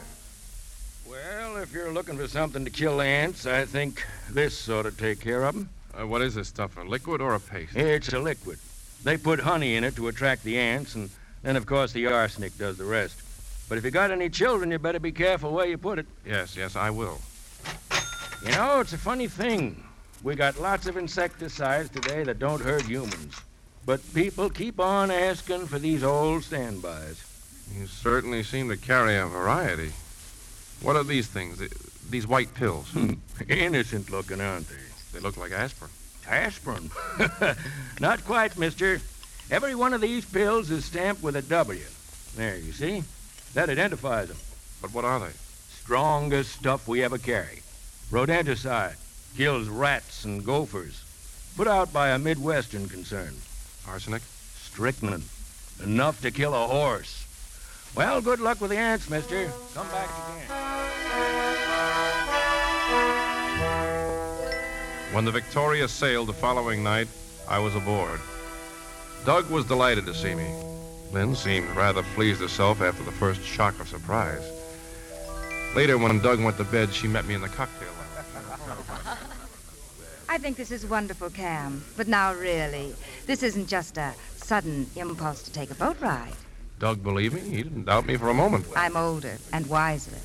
Well, if you're looking for something to kill the ants, I think this ought to take care of them. Uh, what is this stuff, a liquid or a paste? It's a liquid. They put honey in it to attract the ants, and then, of course, the arsenic does the rest. But if you got any children, you better be careful where you put it. Yes, yes, I will. You know, it's a funny thing. We got lots of insecticides today that don't hurt humans. But people keep on asking for these old standbys. You certainly seem to carry a variety. What are these things? These white pills? Hmm, innocent looking, aren't they? They look like aspirin. Aspirin? Not quite, mister. Every one of these pills is stamped with a W. There, you see? That identifies them. But what are they? Strongest stuff we ever carry. Rodenticide. Kills rats and gophers. Put out by a Midwestern concern. Arsenic? Strychnine. Enough to kill a horse. Well, good luck with the ants, mister. Come back again. When the Victoria sailed the following night, I was aboard. Doug was delighted to see me. Lynn seemed rather pleased herself after the first shock of surprise. Later, when Doug went to bed, she met me in the cocktail. I think this is wonderful, Cam. But now, really, this isn't just a sudden impulse to take a boat ride. Doug believe me. He didn't doubt me for a moment. I'm older and wiser.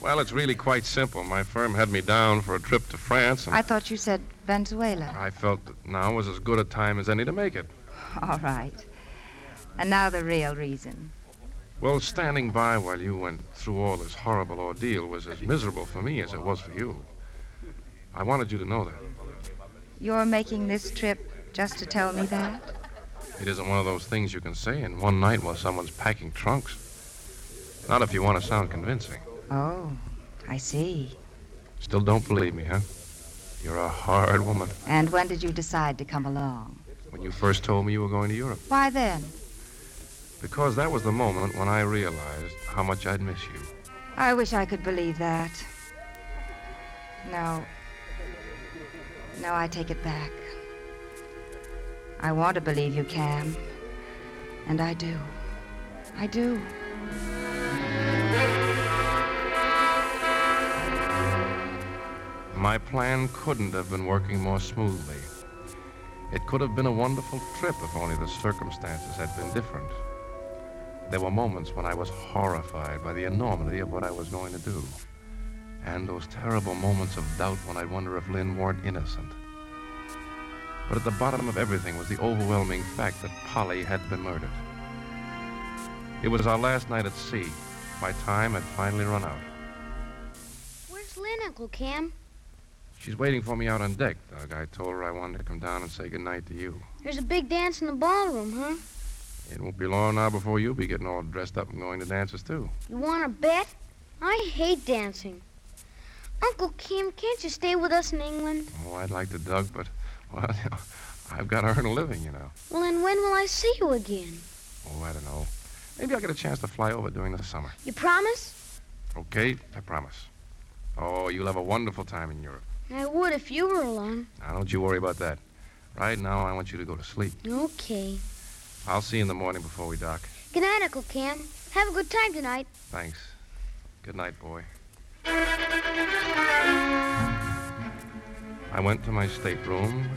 Well, it's really quite simple. My firm had me down for a trip to France, and I thought you said Venezuela. I felt that now was as good a time as any to make it. All right. And now the real reason. Well, standing by while you went through all this horrible ordeal was as miserable for me as it was for you. I wanted you to know that. You're making this trip just to tell me that? It isn't one of those things you can say in one night while someone's packing trunks. Not if you want to sound convincing. Oh, I see. Still don't believe me, huh? You're a hard woman. And when did you decide to come along? When you first told me you were going to Europe. Why then? Because that was the moment when I realized how much I'd miss you. I wish I could believe that. No. No, I take it back. I want to believe you, Cam. And I do. I do. My plan couldn't have been working more smoothly. It could have been a wonderful trip if only the circumstances had been different. There were moments when I was horrified by the enormity of what I was going to do. And those terrible moments of doubt when I'd wonder if Lynn weren't innocent. But at the bottom of everything was the overwhelming fact that Polly had been murdered. It was our last night at sea. My time had finally run out. Where's Lynn, Uncle Cam? She's waiting for me out on deck, Doug. I told her I wanted to come down and say goodnight to you. There's a big dance in the ballroom, huh? It won't be long now before you'll be getting all dressed up and going to dances, too. You want to bet? I hate dancing. Uncle Cam, can't you stay with us in England? Oh, I'd like to, Doug, but, well, you know, I've got to earn a living, you know. Well, then when will I see you again? Oh, I don't know. Maybe I'll get a chance to fly over during the summer. You promise? Okay, I promise. Oh, you'll have a wonderful time in Europe. I would if you were along. Now, don't you worry about that. Right now, I want you to go to sleep. Okay. I'll see you in the morning before we dock. Good night, Uncle Cam. Have a good time tonight. Thanks. Good night, boy. I went to my stateroom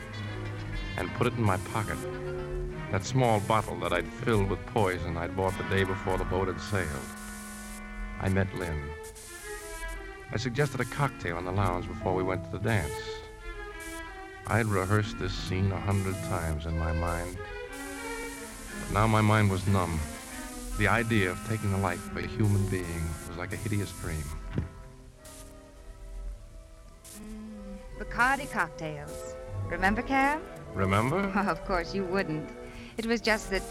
and put it in my pocket. That small bottle that I'd filled with poison I'd bought the day before the boat had sailed. I met Lynn. I suggested a cocktail in the lounge before we went to the dance. I'd rehearsed this scene a hundred times in my mind. But now my mind was numb. The idea of taking the life of a human being was like a hideous dream. Bacardi cocktails. Remember, Cam? Remember? of course you wouldn't. It was just that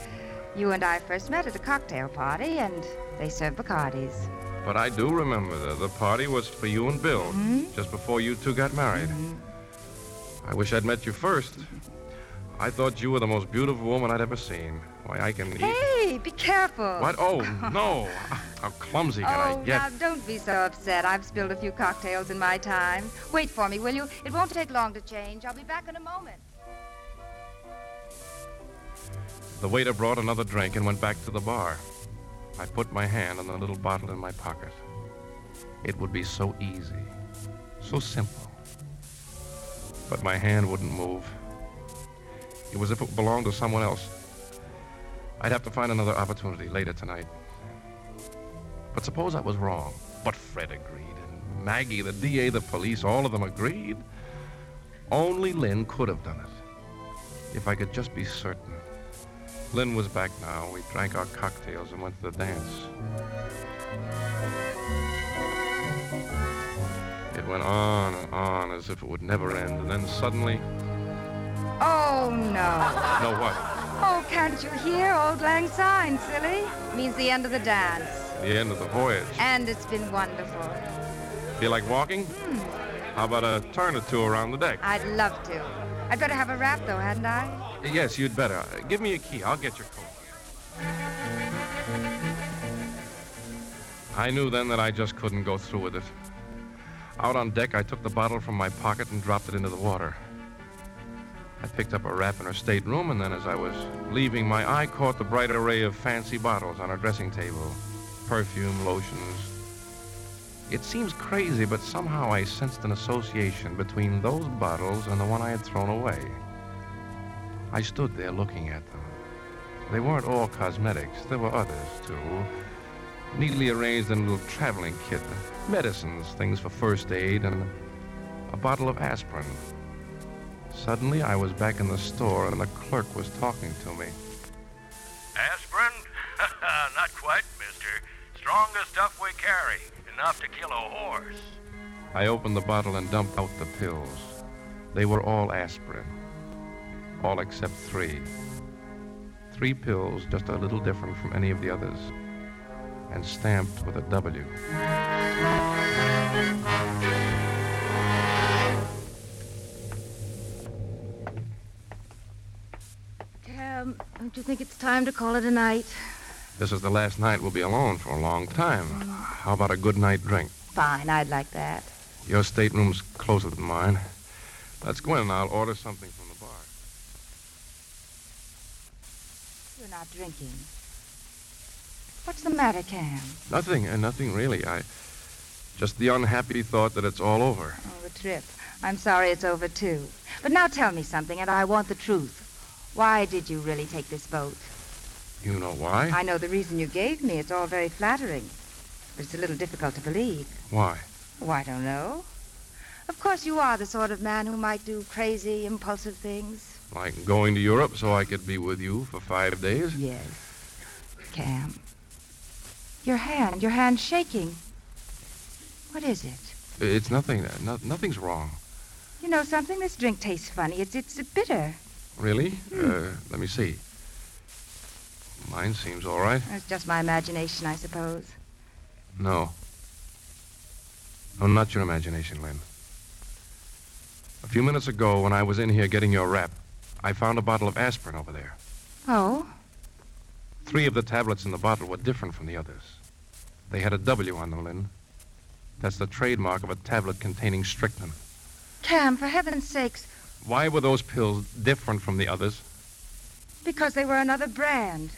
you and I first met at a cocktail party, and they served Bacardis. But I do remember that the party was for you and Bill, mm-hmm. just before you two got married. Mm-hmm. I wish I'd met you first. I thought you were the most beautiful woman I'd ever seen. Why, I can eat. Hey, be careful. What? Oh, no. How clumsy can oh, I get? now don't be so upset. I've spilled a few cocktails in my time. Wait for me, will you? It won't take long to change. I'll be back in a moment. The waiter brought another drink and went back to the bar. I put my hand on the little bottle in my pocket. It would be so easy, so simple. But my hand wouldn't move. It was as if it belonged to someone else. I'd have to find another opportunity later tonight. But suppose I was wrong. But Fred agreed, and Maggie, the DA, the police, all of them agreed. Only Lynn could have done it. If I could just be certain. Lynn was back now. We drank our cocktails and went to the dance. It went on and on as if it would never end, and then suddenly. Oh, no. No, what? Oh, can't you hear Auld Lang Syne, silly? Means the end of the dance. The end of the voyage. And it's been wonderful. Feel like walking? Hmm. How about a turn or two around the deck? I'd love to. I'd better have a wrap, though, hadn't I? Yes, you'd better. Give me a key. I'll get your coat. I knew then that I just couldn't go through with it. Out on deck, I took the bottle from my pocket and dropped it into the water. I picked up a wrap in her stateroom, and then as I was leaving, my eye caught the bright array of fancy bottles on her dressing table perfume, lotions. It seems crazy, but somehow I sensed an association between those bottles and the one I had thrown away. I stood there looking at them. They weren't all cosmetics, there were others, too. Neatly arranged in a little traveling kit medicines, things for first aid, and a bottle of aspirin. Suddenly, I was back in the store, and the clerk was talking to me. Aspirin? Not quite, mister. Strongest stuff we carry. Enough to kill a horse. I opened the bottle and dumped out the pills. They were all aspirin. All except three. Three pills, just a little different from any of the others. And stamped with a W. Cam, don't you think it's time to call it a night? This is the last night we'll be alone for a long time. How about a good night drink? Fine, I'd like that. Your stateroom's closer than mine. Let's go in and I'll order something from the bar. You're not drinking. What's the matter, Cam? Nothing, uh, nothing really. I just the unhappy thought that it's all over. Oh, the trip. I'm sorry it's over, too. But now tell me something, and I want the truth. Why did you really take this boat? You know why? I know the reason you gave me. It's all very flattering. But it's a little difficult to believe. Why? Oh, I don't know. Of course, you are the sort of man who might do crazy, impulsive things. Like going to Europe so I could be with you for five days? Yes. Cam. Your hand, your hand's shaking. What is it? It's nothing. uh, No, nothing's wrong. You know something? This drink tastes funny. It's it's bitter. Really? Uh, let me see. Mine seems all right. It's just my imagination, I suppose. No. No, not your imagination, Lynn. A few minutes ago, when I was in here getting your wrap, I found a bottle of aspirin over there. Oh? Three of the tablets in the bottle were different from the others. They had a W on them, Lynn. That's the trademark of a tablet containing strychnine. Cam, for heaven's sakes, Why were those pills different from the others? because they were another brand.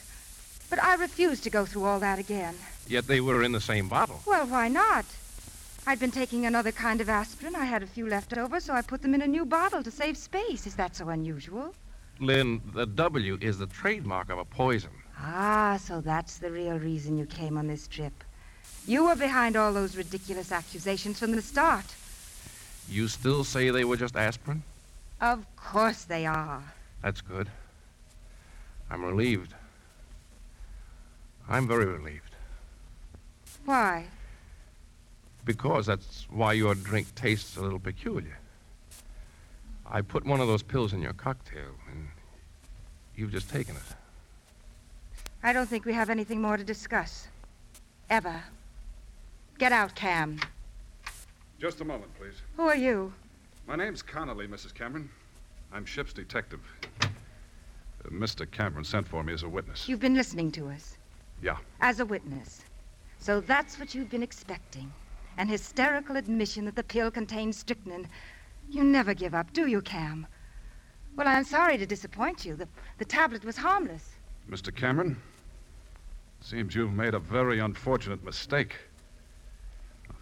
But I refuse to go through all that again. Yet they were in the same bottle. Well, why not? I'd been taking another kind of aspirin. I had a few left over, so I put them in a new bottle to save space. Is that so unusual? Lynn, the W is the trademark of a poison. Ah, so that's the real reason you came on this trip. You were behind all those ridiculous accusations from the start. You still say they were just aspirin? Of course they are. That's good. I'm relieved. I'm very relieved. Why? Because that's why your drink tastes a little peculiar. I put one of those pills in your cocktail, and you've just taken it. I don't think we have anything more to discuss. Ever. Get out, Cam. Just a moment, please. Who are you? My name's Connolly, Mrs. Cameron. I'm ship's detective. Uh, Mr. Cameron sent for me as a witness. You've been listening to us Yeah. as a witness. So that's what you've been expecting. An hysterical admission that the pill contained strychnine. You never give up, do you, Cam? Well, I'm sorry to disappoint you. The, the tablet was harmless. Mr. Cameron, it seems you've made a very unfortunate mistake.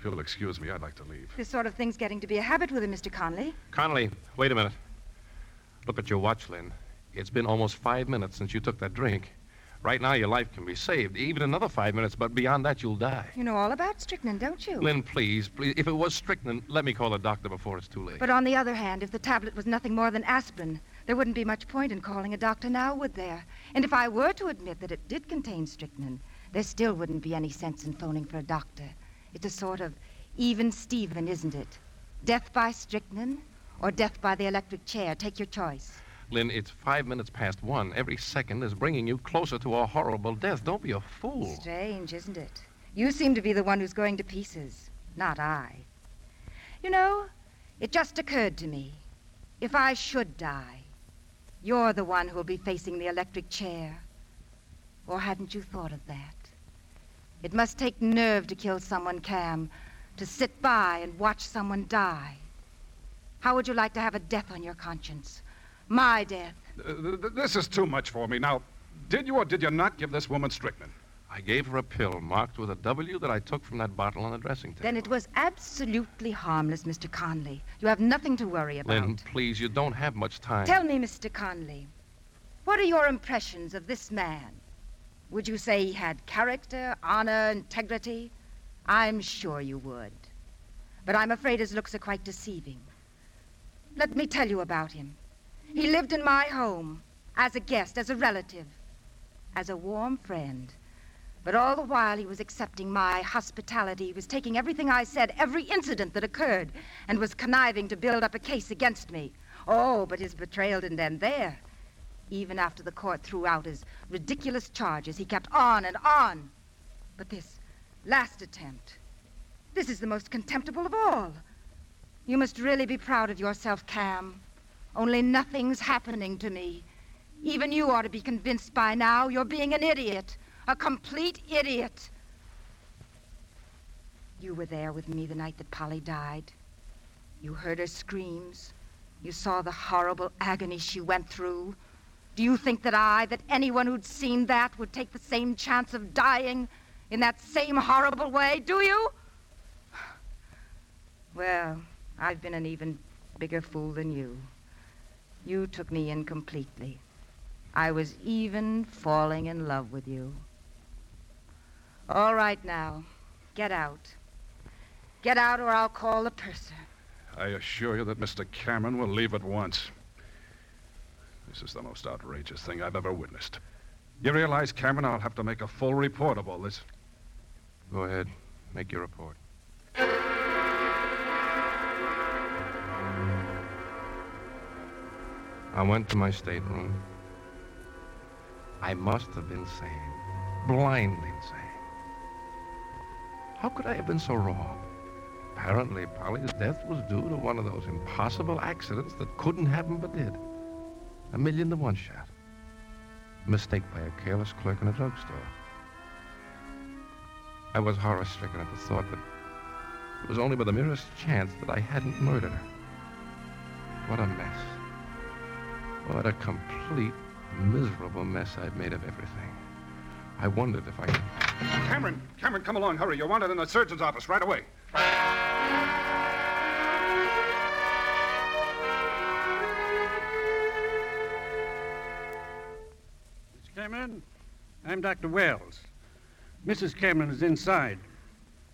You'll excuse me, I'd like to leave. This sort of thing's getting to be a habit with him, Mr. Conley. Connolly, wait a minute. Look at your watch, Lynn. It's been almost five minutes since you took that drink. Right now, your life can be saved. Even another five minutes, but beyond that, you'll die. You know all about strychnine, don't you? Lynn, please, please. If it was strychnine, let me call a doctor before it's too late. But on the other hand, if the tablet was nothing more than aspirin, there wouldn't be much point in calling a doctor now, would there? And if I were to admit that it did contain strychnine, there still wouldn't be any sense in phoning for a doctor. It's a sort of even Steven, isn't it? Death by strychnine or death by the electric chair. Take your choice. Lynn, it's five minutes past one. Every second is bringing you closer to a horrible death. Don't be a fool. Strange, isn't it? You seem to be the one who's going to pieces, not I. You know, it just occurred to me. If I should die, you're the one who'll be facing the electric chair. Or hadn't you thought of that? It must take nerve to kill someone, Cam, to sit by and watch someone die. How would you like to have a death on your conscience? My death. Uh, th- th- this is too much for me. Now, did you or did you not give this woman strychnine? I gave her a pill marked with a W that I took from that bottle on the dressing table. Then it was absolutely harmless, Mr. Conley. You have nothing to worry about. Lynn, please, you don't have much time. Tell me, Mr. Conley, what are your impressions of this man? Would you say he had character, honor, integrity? I'm sure you would. But I'm afraid his looks are quite deceiving. Let me tell you about him. He lived in my home as a guest, as a relative, as a warm friend. But all the while he was accepting my hospitality, he was taking everything I said, every incident that occurred, and was conniving to build up a case against me. Oh, but his betrayal didn't end there. Even after the court threw out his ridiculous charges, he kept on and on. But this last attempt, this is the most contemptible of all. You must really be proud of yourself, Cam. Only nothing's happening to me. Even you ought to be convinced by now you're being an idiot, a complete idiot. You were there with me the night that Polly died. You heard her screams. You saw the horrible agony she went through. Do you think that I, that anyone who'd seen that, would take the same chance of dying in that same horrible way? Do you? Well, I've been an even bigger fool than you. You took me in completely. I was even falling in love with you. All right now, get out. Get out or I'll call the purser. I assure you that Mr. Cameron will leave at once. This is the most outrageous thing I've ever witnessed. You realize, Cameron, I'll have to make a full report of all this. Go ahead. Make your report. I went to my stateroom. I must have been sane. Blindly insane. How could I have been so wrong? Apparently, Polly's death was due to one of those impossible accidents that couldn't happen but did. A million to one shot. A mistake by a careless clerk in a drugstore. I was horror stricken at the thought that it was only by the merest chance that I hadn't murdered her. What a mess. What a complete, miserable mess I'd made of everything. I wondered if I could. Cameron, Cameron, come along, hurry. You're wanted in the surgeon's office right away. Cameron, I'm Dr. Wells. Mrs. Cameron is inside.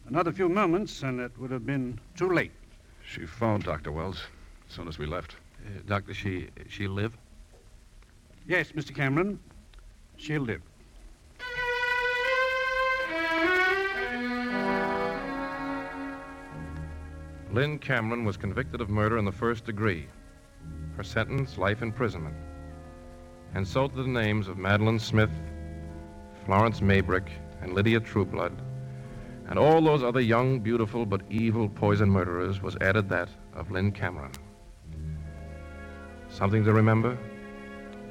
Another few moments, and it would have been too late. She phoned Dr. Wells as soon as we left. Uh, doctor, she she live? Yes, Mr. Cameron. She'll live. Lynn Cameron was convicted of murder in the first degree. Her sentence, life imprisonment. And so to the names of Madeline Smith, Florence Maybrick, and Lydia Trueblood, and all those other young, beautiful, but evil poison murderers was added that of Lynn Cameron. Something to remember?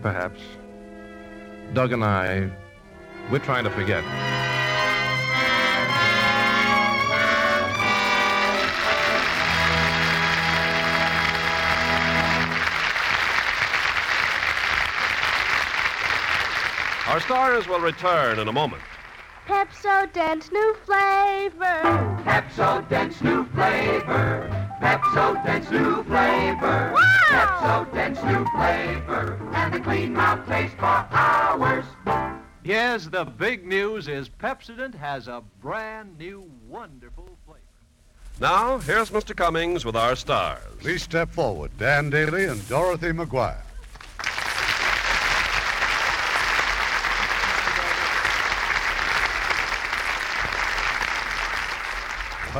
Perhaps. Doug and I, we're trying to forget. Our stars will return in a moment. Pepso Dent new flavor. Pepsodent's new flavor. Pepsodent's new flavor. Wow! Pepsodent's new flavor. And the clean mouth taste for hours. Yes, the big news is Pepsi Pepsodent has a brand new wonderful flavor. Now, here's Mr. Cummings with our stars. Please step forward, Dan Dailey and Dorothy McGuire.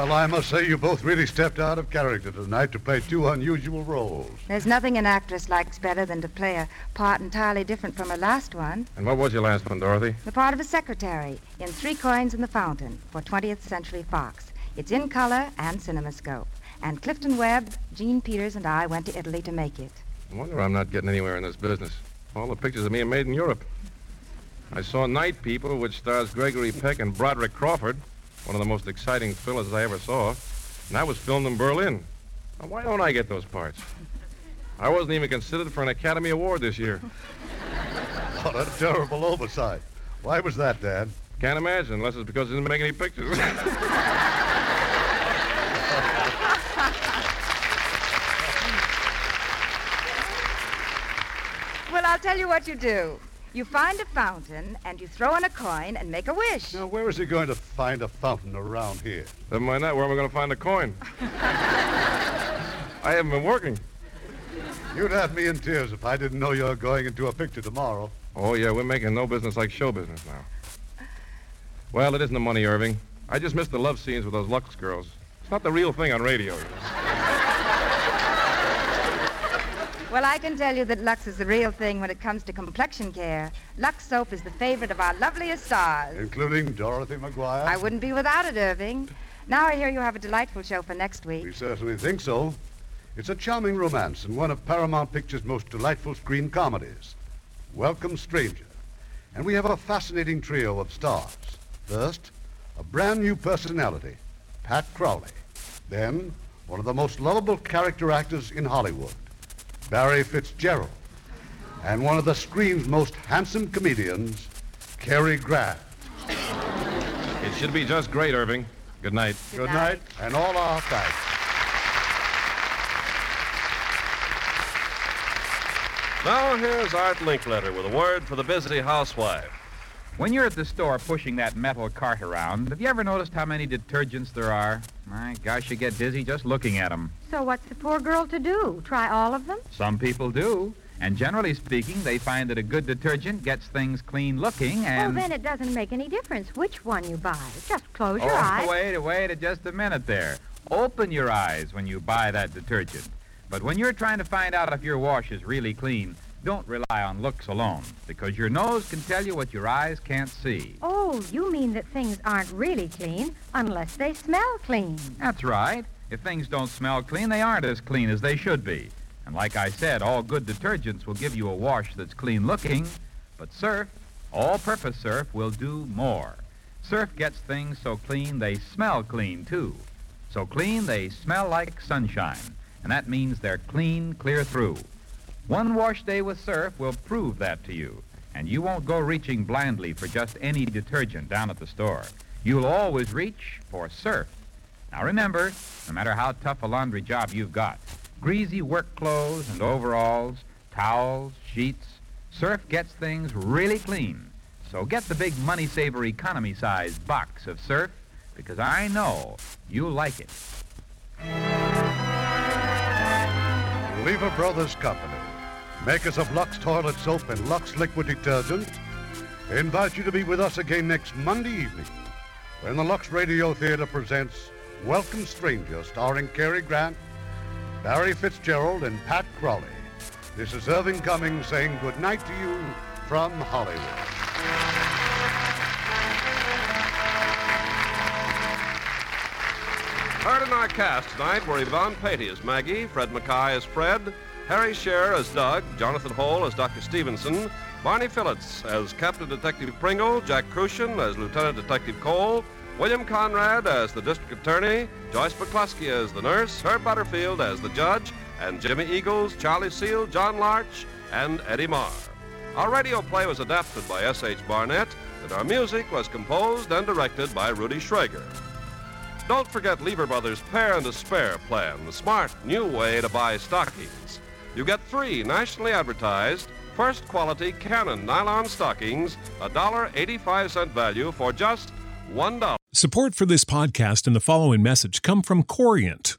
Well, I must say you both really stepped out of character tonight to play two unusual roles. There's nothing an actress likes better than to play a part entirely different from her last one. And what was your last one, Dorothy? The part of a secretary in Three Coins in the Fountain for 20th Century Fox. It's in color and cinemascope. And Clifton Webb, Jean Peters, and I went to Italy to make it. I wonder I'm not getting anywhere in this business. All the pictures of me are made in Europe. I saw Night People, which stars Gregory Peck and Broderick Crawford, one of the most exciting thrillers I ever saw, and that was filmed in Berlin. Now, why don't I get those parts? I wasn't even considered for an Academy Award this year. What a terrible oversight. Why was that, Dan? Can't imagine, unless it's because he didn't make any pictures. Well, I'll tell you what you do. You find a fountain and you throw in a coin and make a wish. Now, where is he going to find a fountain around here? Never mind that. Where am I going to find a coin? I haven't been working. You'd have me in tears if I didn't know you were going into a picture tomorrow. Oh, yeah, we're making no business like show business now. Well, it isn't the money, Irving. I just missed the love scenes with those Lux girls. It's not the real thing on radio. you know. Well, I can tell you that Lux is the real thing when it comes to complexion care. Lux soap is the favorite of our loveliest stars. Including Dorothy McGuire? I wouldn't be without it, Irving. Now I hear you have a delightful show for next week. We certainly think so. It's a charming romance and one of Paramount Pictures' most delightful screen comedies. Welcome, Stranger. And we have a fascinating trio of stars. First, a brand new personality, Pat Crowley. Then, one of the most lovable character actors in Hollywood, Barry Fitzgerald. And one of the screen's most handsome comedians, Cary Grant. It should be just great, Irving. Good night. Good, night. and all our thanks. Now, here's Art Linkletter with a word for the busy housewife. When you're at the store pushing that metal cart around, have you ever noticed how many detergents there are? My gosh, you get dizzy just looking at them. So what's the poor girl to do? Try all of them? Some people do. And generally speaking, they find that a good detergent gets things clean looking and. Well, then it doesn't make any difference which one you buy. Just close your oh, eyes. wait, a wait a just a minute there. Open your eyes when you buy that detergent. But when you're trying to find out if your wash is really clean, don't rely on looks alone, because your nose can tell you what your eyes can't see. Oh, you mean that things aren't really clean unless they smell clean. That's right. If things don't smell clean, they aren't as clean as they should be. And like I said, all good detergents will give you a wash that's clean looking, but Surf, all purpose Surf, will do more. Surf gets things so clean they smell clean, too. So clean they smell like sunshine. And that means they're clean clear through. One wash day with Surf will prove that to you. And you won't go reaching blindly for just any detergent down at the store. You'll always reach for Surf. Now remember, no matter how tough a laundry job you've got, greasy work clothes and overalls, towels, sheets, Surf gets things really clean. So get the big money saver economy size box of Surf because I know you'll like it. Lever Brothers Company, makers of Lux Toilet Soap and Lux Liquid Detergent, invite you to be with us again next Monday evening when the Lux Radio Theater presents Welcome Stranger, starring Cary Grant, Barry Fitzgerald, and Pat Crowley. This is Irving Cummings saying good night to you from Hollywood. Heard in our cast tonight were Yvonne Peattie as Maggie, Fred MacKaye as Fred, Harry Scher as Doug, Jonathan Hall as Dr. Stevenson, Barney Phillips as Captain Detective Pringle, Jack Kruschen as Lieutenant Detective Cole, William Conrad as the District Attorney, Joyce McCluskey as the nurse, Herb Butterfield as the judge, and Jimmy Eagles, Charlie Seel, John Larch, and Eddie Marr. Our radio play was adapted by S.H. Barnett, and our music was composed and directed by Rudy Schrager. Don't forget Lever Brothers' Pair and Spare plan, the smart new way to buy stockings. You get three nationally advertised, first quality Cannon nylon stockings, a dollar eighty-five cent value for just one dollar. Support for this podcast and the following message come from Corient.